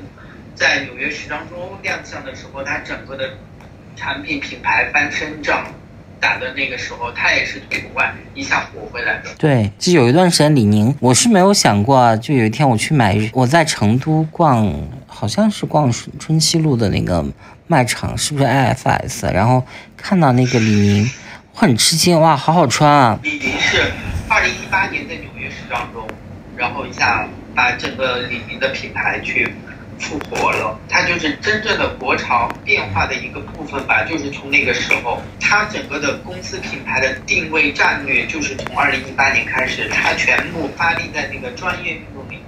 S3: 在纽约时装周亮相的时候，它整个的产品品牌翻身仗打的那个时候，它也是对外一下火回来的。
S1: 对，就有一段时间李宁，我是没有想过，就有一天我去买，我在成都逛，好像是逛春熙路的那个。卖场是不是 IFS？然后看到那个李宁，很吃惊，哇，好好穿啊！
S3: 李宁是二零一八年在纽约时装周，然后一下把整个李宁的品牌去复活了。它就是真正的国潮变化的一个部分吧，就是从那个时候，它整个的公司品牌的定位战略就是从二零一八年开始，它全部发力在那个专业运动里。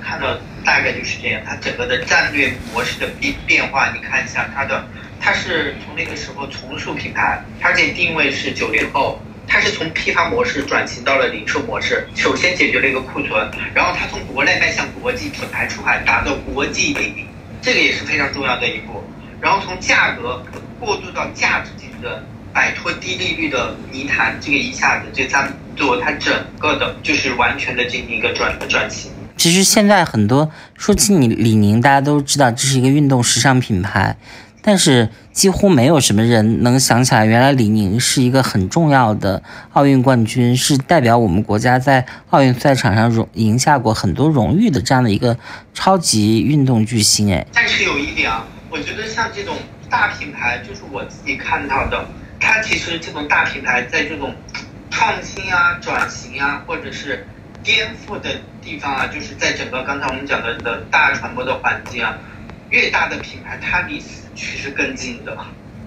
S3: 看到大概就是这样，它整个的战略模式的变变化，你看一下它的，它是从那个时候重塑品牌，而且定位是九零后，它是从批发模式转型到了零售模式，首先解决了一个库存，然后它从国内迈向国际品牌出海，打造国际领，这个也是非常重要的一步，然后从价格过渡到价值竞争，摆脱低利率的泥潭，这个一下子就它做它整个的就是完全的进行一个转转型。
S1: 其实现在很多说起你李宁，大家都知道这是一个运动时尚品牌，但是几乎没有什么人能想起来，原来李宁是一个很重要的奥运冠军，是代表我们国家在奥运赛场上荣赢下过很多荣誉的这样的一个超级运动巨星。哎，
S3: 但是有一点啊，我觉得像这种大品牌，就是我自己看到的，它其实这种大品牌在这种创新啊、转型啊，或者是。颠覆的地方啊，就是在整个刚才我们讲的的大传播的环境啊，越大的品牌，它离区是更近的，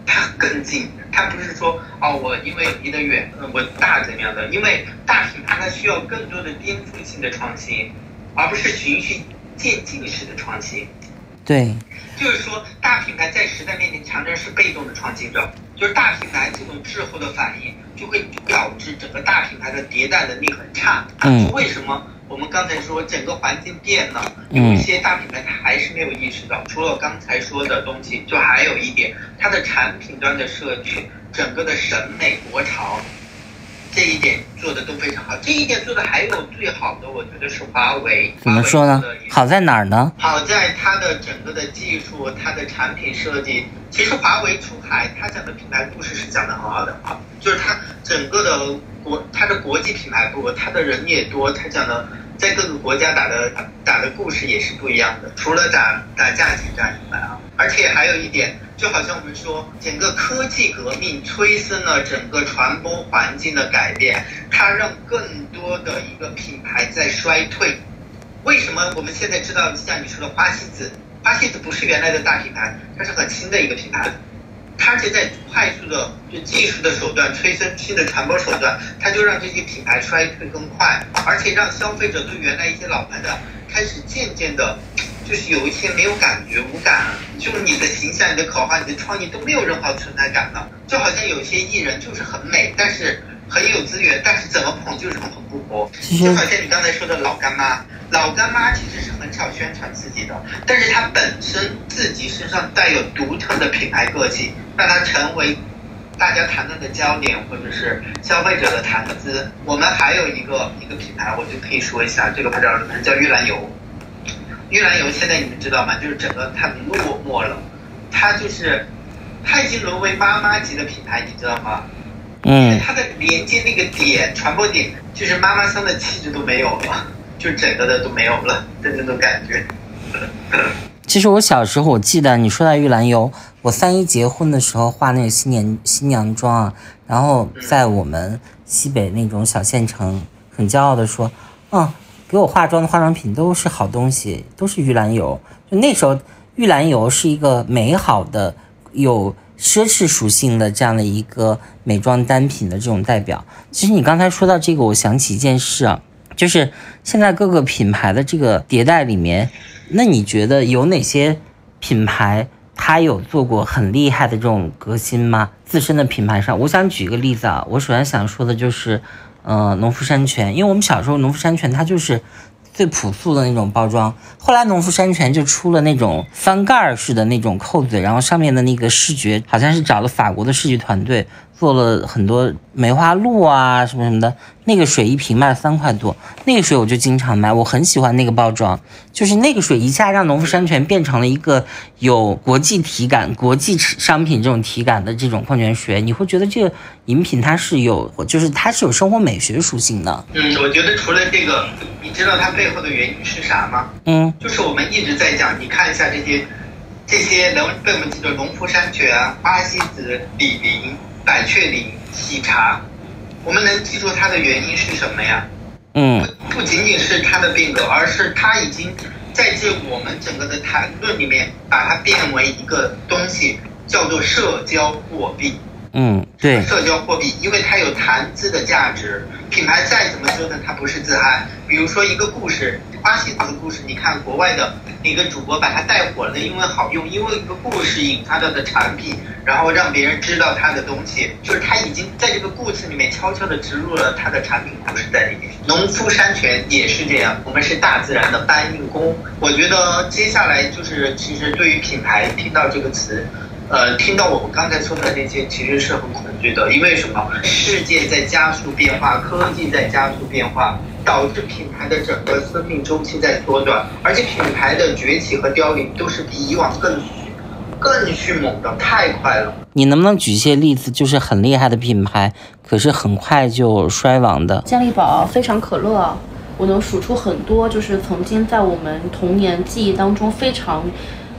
S3: 它更近，它不是说哦，我因为离得远，我大怎么样的？因为大品牌它需要更多的颠覆性的创新，而不是循序渐进式的创新。
S1: 对，
S3: 就是说大品牌在时代面前常常是被动的创新者，就是大品牌这种滞后的反应。就会导致整个大品牌的迭代能力很差。嗯。为什么我们刚才说整个环境变了，有一些大品牌它还是没有意识到。除了刚才说的东西，就还有一点，它的产品端的设计，整个的审美国潮。这一点做的都非常好，这一点做的还有最好的，我觉得是华为。
S1: 怎么说呢？好在哪儿呢？
S3: 好在它的整个的技术，它的产品设计。其实华为出海，它讲的品牌故事是讲的很好的啊，就是它整个的国，它的国际品牌部，它的人也多，它讲的在各个国家打的打的故事也是不一样的。除了打打价钱战以外啊，而且还有一点。就好像我们说，整个科技革命催生了整个传播环境的改变，它让更多的一个品牌在衰退。为什么我们现在知道，像你说的花西子，花西子不是原来的大品牌，它是很新的一个品牌，而且在快速的就技术的手段催生新的传播手段，它就让这些品牌衰退更快，而且让消费者对原来一些老牌的开始渐渐的。就是有一些没有感觉、无感，就是你的形象、你的口号、你的创意都没有任何存在感了。就好像有些艺人就是很美，但是很有资源，但是怎么捧就是捧不活。就好像你刚才说的老干妈，老干妈其实是很少宣传自己的，但是它本身自己身上带有独特的品牌个性，让它成为大家谈论的焦点，或者是消费者的谈资。我们还有一个一个品牌，我就可以说一下，这个不知道叫玉兰油。玉兰油现在你们知道吗？就是整个它落寞了，它就是它已经沦为妈妈级的品牌，你知道吗？
S1: 嗯。
S3: 它的连接那个点传播点，就是妈妈桑的气质都没有了，就整个的都没有了的那种感觉。
S1: 其实我小时候，我记得你说到玉兰油，我三一结婚的时候化那个新年新娘妆啊，然后在我们西北那种小县城，很骄傲的说，嗯。给我化妆的化妆品都是好东西，都是玉兰油。就那时候，玉兰油是一个美好的、有奢侈属性的这样的一个美妆单品的这种代表。其实你刚才说到这个，我想起一件事啊，就是现在各个品牌的这个迭代里面，那你觉得有哪些品牌它有做过很厉害的这种革新吗？自身的品牌上，我想举一个例子啊，我首先想说的就是。呃，农夫山泉，因为我们小时候农夫山泉它就是最朴素的那种包装，后来农夫山泉就出了那种翻盖式的那种扣子，然后上面的那个视觉好像是找了法国的视觉团队。做了很多梅花鹿啊什么什么的，那个水一瓶卖三块多，那个水我就经常买，我很喜欢那个包装，就是那个水一下让农夫山泉变成了一个有国际体感、国际商品这种体感的这种矿泉水，你会觉得这个饮品它是有，就是它是有生活美学属性的。
S3: 嗯，我觉得除了这个，你知道它背后的原因是啥吗？
S1: 嗯，
S3: 就是我们一直在讲，你看一下这些这些能被我们记住农夫山泉、花西子、李宁。百雀羚喜茶，我们能记住它的原因是什么呀？
S1: 嗯，
S3: 不仅仅是它的变革，而是它已经在这我们整个的谈论里面，把它变为一个东西，叫做社交货币。
S1: 嗯，对，
S3: 社交货币，因为它有谈资的价值。品牌再怎么折腾，它不是自嗨。比如说一个故事，花西子的故事，你看国外的哪个主播把它带火了？因为好用，因为一个故事引发到的产品，然后让别人知道它的东西，就是它已经在这个故事里面悄悄的植入了它的产品故事在里面。农夫山泉也是这样，我们是大自然的搬运工。我觉得接下来就是，其实对于品牌听到这个词。呃，听到我们刚才说的那些，其实是很恐惧的，因为什么？世界在加速变化，科技在加速变化，导致品牌的整个生命周期在缩短，而且品牌的崛起和凋零都是比以往更更迅猛的，太快了。
S1: 你能不能举一些例子，就是很厉害的品牌，可是很快就衰亡的？
S2: 健力宝、非常可乐，我能数出很多，就是曾经在我们童年记忆当中非常。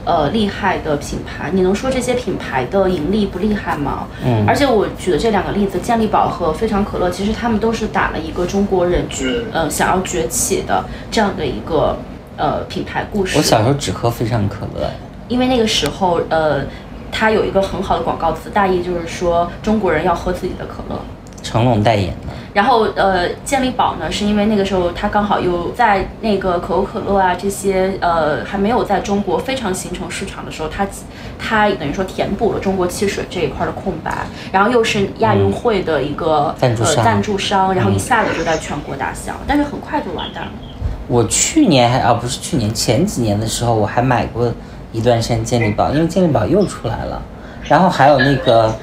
S2: 呃，厉害的品牌，你能说这些品牌的盈利不厉害吗？
S1: 嗯，
S2: 而且我举的这两个例子，健力宝和非常可乐，其实他们都是打了一个中国人崛，呃，想要崛起的这样的一个呃品牌故事。
S1: 我小时候只喝非常可乐，
S2: 因为那个时候，呃，它有一个很好的广告词，大意就是说中国人要喝自己的可乐。
S1: 成龙代言的，
S2: 然后呃，健力宝呢，是因为那个时候它刚好又在那个可口可乐啊这些呃还没有在中国非常形成市场的时候，它它等于说填补了中国汽水这一块的空白，然后又是亚运会的一个
S1: 赞助
S2: 商，赞助商，然后一下子就在全国打响，但是很快就完蛋了。
S1: 我去年还啊不是去年前几年的时候，我还买过一段时间健力宝，因为健力宝又出来了。然后还有那个，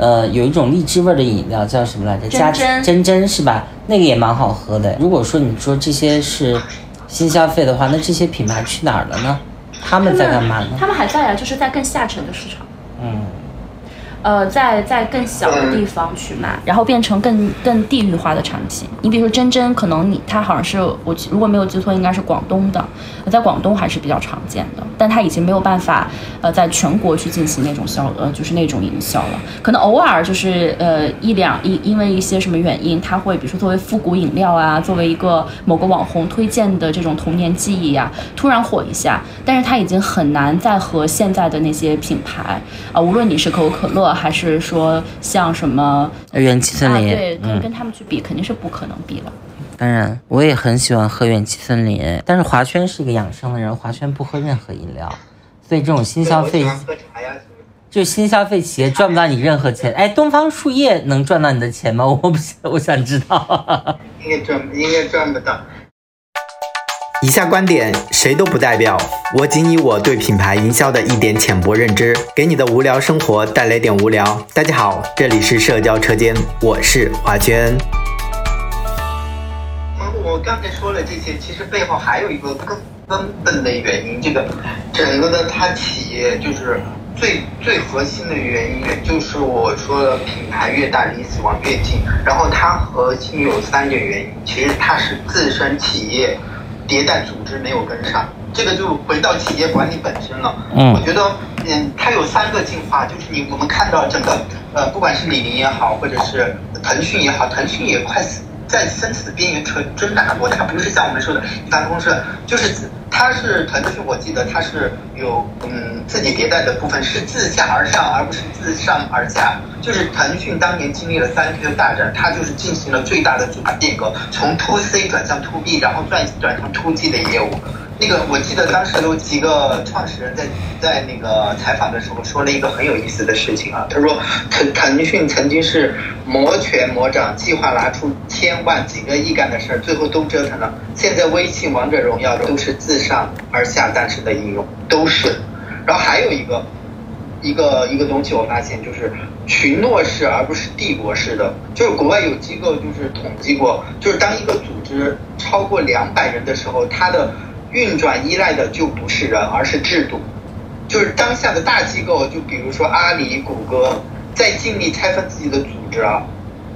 S1: 呃，有一种荔枝味的饮料叫什么来着？
S2: 真真
S1: 真真是吧？那个也蛮好喝的。如果说你说这些是新消费的话，那这些品牌去哪儿了呢？他们在干嘛呢？
S2: 他们还在啊，就是在更下沉的市场。
S1: 嗯。
S2: 呃，在在更小的地方去卖，然后变成更更地域化的产品。你比如说真真，可能你它好像是我如果没有记错，应该是广东的，在广东还是比较常见的，但它已经没有办法呃在全国去进行那种销呃就是那种营销了。可能偶尔就是呃一两因因为一些什么原因，它会比如说作为复古饮料啊，作为一个某个网红推荐的这种童年记忆呀，突然火一下。但是它已经很难再和现在的那些品牌啊，无论你是可口可乐。还是说像什么
S1: 元气森林，
S2: 对，跟跟他们去比，肯定是不可能比了。
S1: 当然，我也很喜欢喝元气森林，但是华轩是一个养生的人，华轩不喝任何饮料，所以这种新消费，就新消费企业赚不到你任何钱。哎，东方树叶能赚到你的钱吗？我不，我想知
S3: 道。应该赚，应该赚不到。以下观点谁都不代表，我仅以我对品牌营销的一点浅薄认知，给你的无聊生活带来点无聊。大家好，这里是社交车间，我是华娟。我刚才说了这些，其实背后还有一个根根本的原因，这个整个的它企业就是最最核心的原因，就是我说的品牌越大离死亡越近。然后它核心有三点原因，其实它是自身企业。迭代组织没有跟上，这个就回到企业管理本身了。嗯，我觉得，嗯，它有三个进化，就是你我们看到整个，呃，不管是李宁也好，或者是腾讯也好，腾讯也快死在生死边缘挣挣扎过，它不是像我们说的办公室，就是它是腾讯，我记得它是有嗯自己迭代的部分是自下而上，而不是自上而下。就是腾讯当年经历了三 Q 大战，它就是进行了最大的组织变革，从 To C 转向 To B，然后转转成 To G 的业务。那个我记得当时有几个创始人在在那个采访的时候说了一个很有意思的事情啊，他说腾腾讯曾经是摩拳摩掌，计划拿出千万几个亿干的事儿，最后都折腾了。现在微信、王者荣耀都是自上而下诞生的应用，都是。然后还有一个。一个一个东西，我发现就是群落式而不是帝国式的。就是国外有机构就是统计过，就是当一个组织超过两百人的时候，它的运转依赖的就不是人，而是制度。就是当下的大机构，就比如说阿里、谷歌，在尽力拆分自己的组织啊，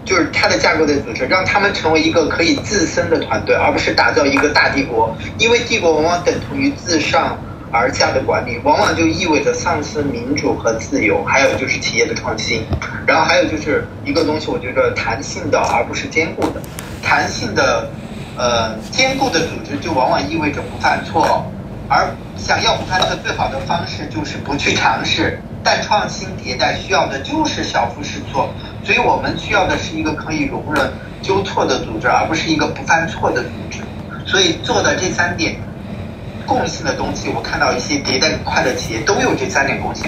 S3: 就是它的架构的组织，让他们成为一个可以自身的团队，而不是打造一个大帝国。因为帝国往往等同于自上。而下的管理往往就意味着丧失民主和自由，还有就是企业的创新，然后还有就是一个东西，我觉得弹性的而不是坚固的，弹性的，呃，坚固的组织就往往意味着不犯错，而想要不犯错最好的方式就是不去尝试，但创新迭代需要的就是小幅试错，所以我们需要的是一个可以容忍纠错的组织，而不是一个不犯错的组织，所以做的这三点。共性的东西，我看到一些迭代快的企业都有这三点共性，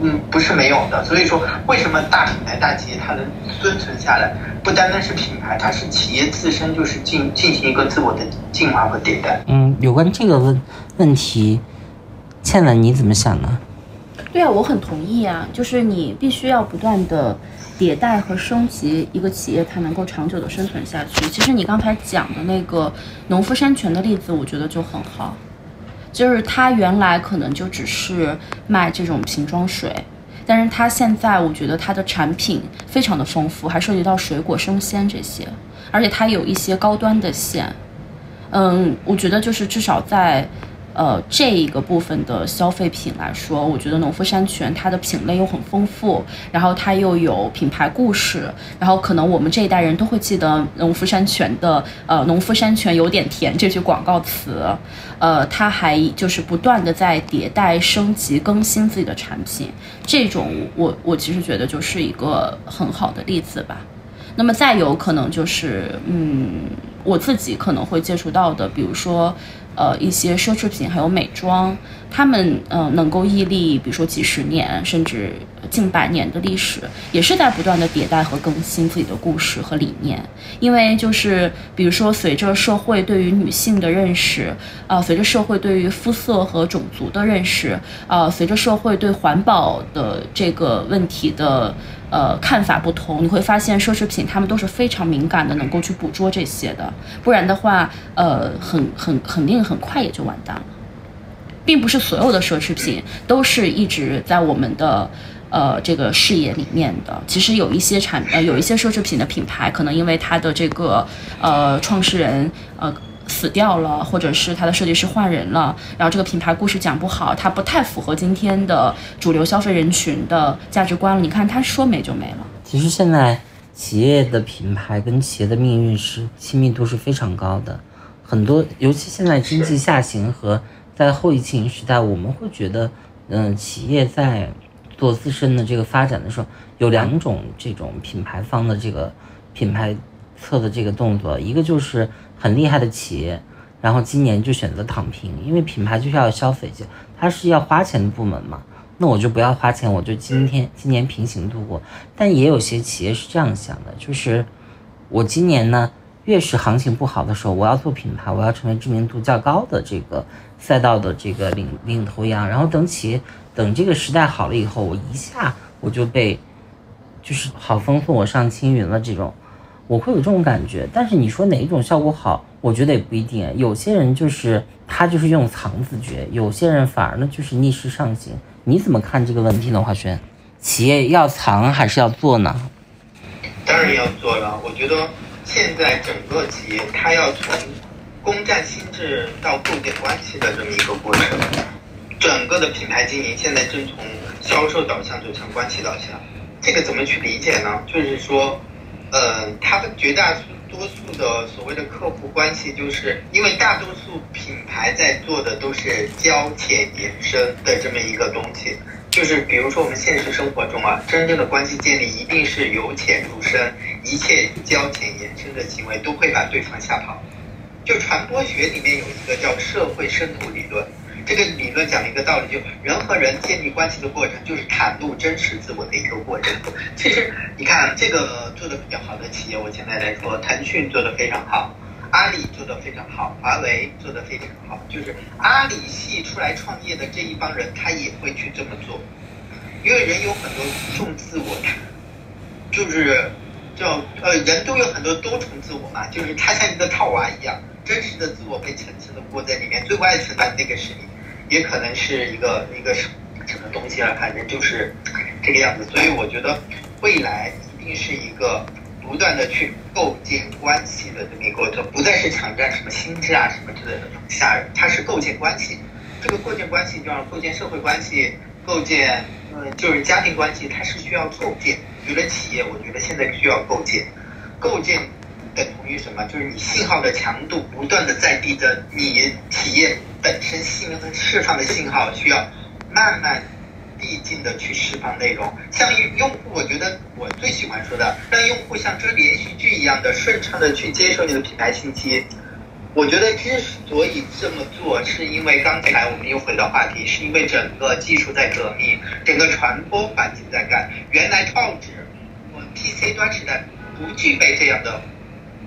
S3: 嗯，不是没有的。所以说，为什么大品牌、大企业它能生存下来，不单单是品牌，它是企业自身就是进进行一个自我的进化和迭代。
S1: 嗯，有关这个问问题，倩文你怎么想呢？
S2: 对啊，我很同意啊，就是你必须要不断的迭代和升级一个企业，才能够长久的生存下去。其实你刚才讲的那个农夫山泉的例子，我觉得就很好。就是它原来可能就只是卖这种瓶装水，但是它现在我觉得它的产品非常的丰富，还涉及到水果生鲜这些，而且它有一些高端的线，嗯，我觉得就是至少在。呃，这一个部分的消费品来说，我觉得农夫山泉它的品类又很丰富，然后它又有品牌故事，然后可能我们这一代人都会记得农夫山泉的呃“农夫山泉有点甜”这句广告词，呃，它还就是不断的在迭代升级更新自己的产品，这种我我其实觉得就是一个很好的例子吧。那么再有可能就是，嗯，我自己可能会接触到的，比如说。呃一些奢侈品还有美妆，他们呃能够屹立，比如说几十年甚至近百年的历史，也是在不断的迭代和更新自己的故事和理念。因为就是比如说随着社会对于女性的认识，啊，随着社会对于肤色和种族的认识，啊，随着社会对环保的这个问题的。呃，看法不同，你会发现奢侈品他们都是非常敏感的，能够去捕捉这些的，不然的话，呃，很很肯定很快也就完蛋了。并不是所有的奢侈品都是一直在我们的呃这个视野里面的，其实有一些产呃有一些奢侈品的品牌，可能因为它的这个呃创始人呃。死掉了，或者是它的设计师换人了，然后这个品牌故事讲不好，它不太符合今天的主流消费人群的价值观了。你看，他说没就没了。
S1: 其实现在企业的品牌跟企业的命运是亲密度是非常高的，很多尤其现在经济下行和在后疫情时代，我们会觉得，嗯，企业在做自身的这个发展的时候，有两种这种品牌方的这个品牌侧的这个动作，一个就是。很厉害的企业，然后今年就选择躺平，因为品牌就是要消费，就它是要花钱的部门嘛。那我就不要花钱，我就今天今年平行度过。但也有些企业是这样想的，就是我今年呢，越是行情不好的时候，我要做品牌，我要成为知名度较高的这个赛道的这个领领头羊。然后等企业等这个时代好了以后，我一下我就被就是好风送我上青云了这种。我会有这种感觉，但是你说哪一种效果好，我觉得也不一定。有些人就是他就是用藏自觉，有些人反而呢就是逆势上行。你怎么看这个问题呢，华轩？企业要藏还是要做呢？
S3: 当然要做了。我觉得现在整个企业它要从攻占心智到构建关系的这么一个过程，整个的品牌经营现在正从销售导向走向关系导向。这个怎么去理解呢？就是说。呃，它的绝大多数的所谓的客户关系，就是因为大多数品牌在做的都是交浅延伸的这么一个东西，就是比如说我们现实生活中啊，真正的关系建立一定是由浅入深，一切交浅延伸的行为都会把对方吓跑。就传播学里面有一个叫社会深度理论。这个理论讲一个道理，就人和人建立关系的过程，就是袒露真实自我的一个过程。其实你看，这个做的比较好的企业，我现在来说，腾讯做的非常好，阿里做的非常好，华为做的非常好。就是阿里系出来创业的这一帮人，他也会去这么做，因为人有很多重自我，就是叫呃，人都有很多多重自我嘛，就是他像一个套娃一样。真实的自我被层层的裹在里面，最外层的那个是你，也可能是一个一个什什么东西了，反正就是这个样子。所以我觉得未来一定是一个不断的去构建关系的这么一个过程，不再是抢占什么心智啊什么之类的下人，它是构建关系。这个构建关系，就要构建社会关系，构建嗯就是家庭关系，它是需要构建。觉得企业，我觉得现在需要构建，构建。等同于什么？就是你信号的强度不断的在递增，你企业本身信释放的信号需要慢慢递进的去释放内容。像用户，我觉得我最喜欢说的，让用户像追连续剧一样的顺畅的去接受你的品牌信息。我觉得之所以这么做，是因为刚才我们又回到话题，是因为整个技术在革命，整个传播环境在改。原来报纸，我 PC 端时代不具备这样的。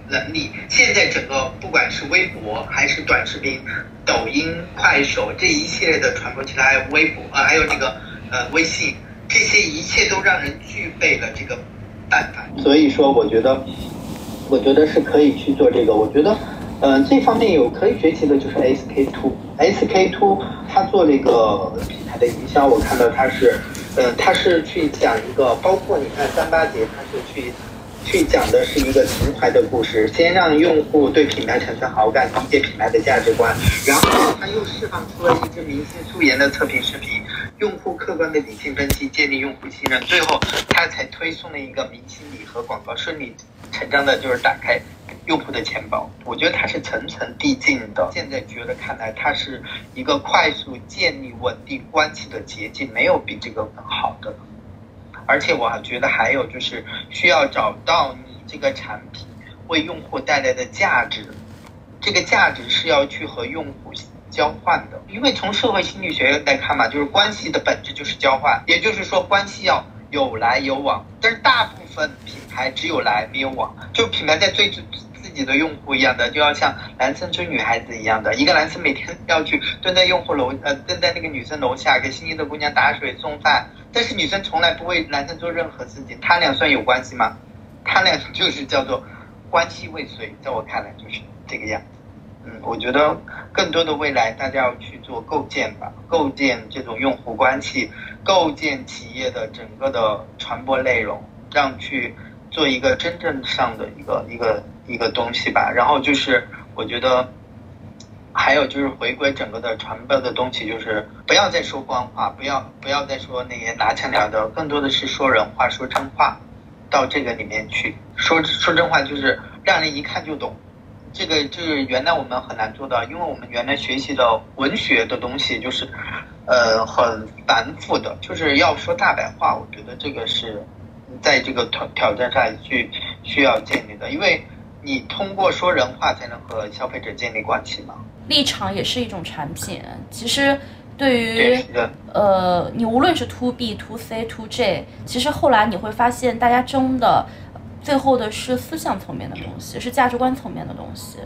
S3: 能力，现在整个不管是微博还是短视频、抖音、快手这一系列的传播渠道，还有微博啊，还有这个呃微信，这些一切都让人具备了这个办法。所以说，我觉得，我觉得是可以去做这个。我觉得，嗯，这方面有可以学习的，就是 SK Two，SK Two 它做这个品牌的营销，我看到它是，呃，它是去讲一个，包括你看三八节，它是去。去讲的是一个情怀的故事，先让用户对品牌产生好感，理解品牌的价值观，然后他又释放出了一支明星素颜的测评视频，用户客观的理性分析，建立用户信任，最后他才推送了一个明星礼盒广告，顺理成章的就是打开用户的钱包。我觉得它是层层递进的，现在觉得看来它是一个快速建立稳定关系的捷径，没有比这个更好的。而且我还觉得还有就是需要找到你这个产品为用户带来的价值，这个价值是要去和用户交换的。因为从社会心理学来看嘛，就是关系的本质就是交换，也就是说关系要有来有往。但是大部分品牌只有来没有往，就品牌在追自自己的用户一样的，就要像男生追女孩子一样的，一个男生每天要去蹲在用户楼呃蹲在那个女生楼下给心仪的姑娘打水送饭，但是女生从来不为男生做任何事情，他俩算有关系吗？他俩就是叫做关系未遂，在我看来就是这个样子。嗯，我觉得更多的未来大家要去做构建吧，构建这种用户关系，构建企业的整个的传播内容，让去做一个真正上的一个一个一个东西吧。然后就是我觉得还有就是回归整个的传播的东西，就是不要再说官话，不要不要再说那些拿腔调的，更多的是说人话，说真话。到这个里面去说说真话，就是让人一看就懂。这个就是原来我们很难做到，因为我们原来学习的文学的东西就是，呃，很繁复的，就是要说大白话。我觉得这个是在这个挑挑战上去需要建立的，因为你通过说人话才能和消费者建立关系嘛。
S2: 立场也是一种产品，其实。对于呃，你无论是 to B、to C、to J，其实后来你会发现，大家争的最后的是思想层面的东西，是价值观层面的东西。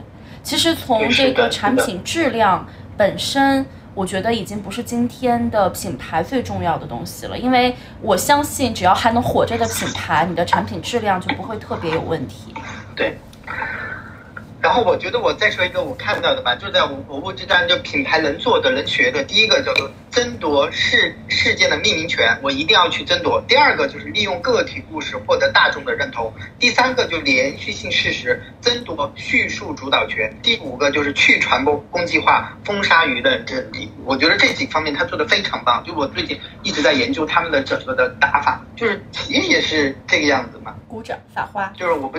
S2: 其实从这个产品质量本身，我觉得已经不是今天的品牌最重要的东西了。因为我相信，只要还能活着的品牌，你的产品质量就不会特别有问题。
S3: 对。然后我觉得我再说一个我看到的吧，就在我我不知道，就品牌能做的、能学的，第一个叫做争夺事事件的命名权，我一定要去争夺；第二个就是利用个体故事获得大众的认同；第三个就连续性事实，争夺叙述主导权；第五个就是去传播攻击化，封杀舆论阵地。我觉得这几方面他做的非常棒。就我最近一直在研究他们的整个的打法，就是企业也是这个样子嘛。
S2: 鼓掌撒花。
S3: 就是我不。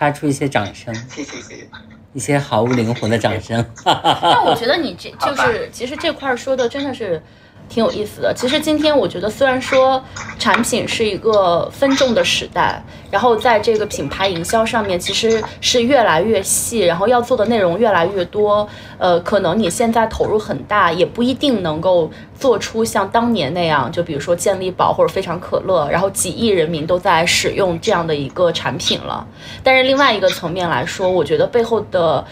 S1: 发出一些掌声，
S3: 谢谢谢谢，
S1: 一些毫无灵魂的掌声。
S2: 但我觉得你这就是，其实这块说的真的是。挺有意思的。其实今天我觉得，虽然说产品是一个分众的时代，然后在这个品牌营销上面，其实是越来越细，然后要做的内容越来越多。呃，可能你现在投入很大，也不一定能够做出像当年那样，就比如说健力宝或者非常可乐，然后几亿人民都在使用这样的一个产品了。但是另外一个层面来说，我觉得背后的。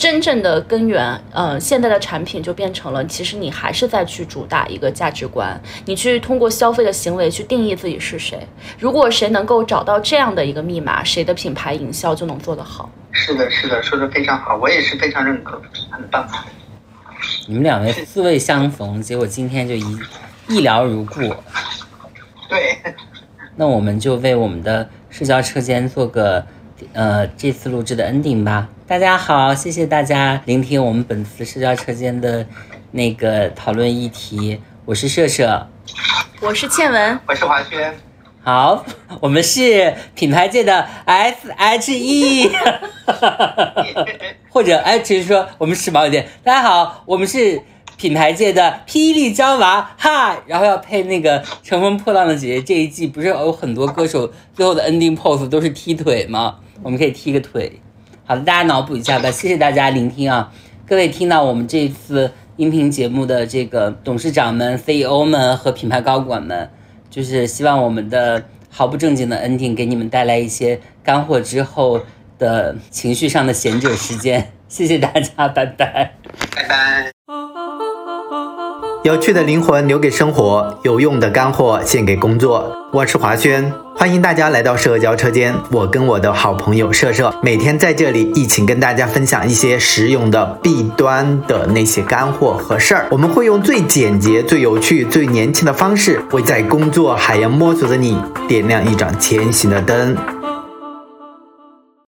S2: 真正的根源，呃，现在的产品就变成了，其实你还是在去主打一个价值观，你去通过消费的行为去定义自己是谁。如果谁能够找到这样的一个密码，谁的品牌营销就能做得好。
S3: 是的，是的，说的非常好，我也是非常认可，很棒。
S1: 你们两位素未相逢，结果今天就一一聊如故。
S3: 对。
S1: 那我们就为我们的社交车间做个。呃，这次录制的 ending 吧。大家好，谢谢大家聆听我们本次社交车间的那个讨论议题。我是社社，
S2: 我是倩文，
S3: 我是华轩。
S1: 好，我们是品牌界的 S H E，或者哎，其实说我们时髦一点。大家好，我们是品牌界的霹雳娇娃哈，然后要配那个乘风破浪的姐姐。这一季不是有很多歌手最后的 ending pose 都是踢腿吗？我们可以踢个腿，好的，大家脑补一下吧。谢谢大家聆听啊，各位听到我们这次音频节目的这个董事长们、CEO 们和品牌高管们，就是希望我们的毫不正经的 ending 给你们带来一些干货之后的情绪上的闲者时间。谢谢大家，拜拜，
S3: 拜拜。
S4: 有趣的灵魂留给生活，有用的干货献给工作。我是华轩，欢迎大家来到社交车间。我跟我的好朋友社社每天在这里一起跟大家分享一些实用的弊端的那些干货和事儿。我们会用最简洁、最有趣、最年轻的方式，为在工作海洋摸索的你点亮一盏前行的灯。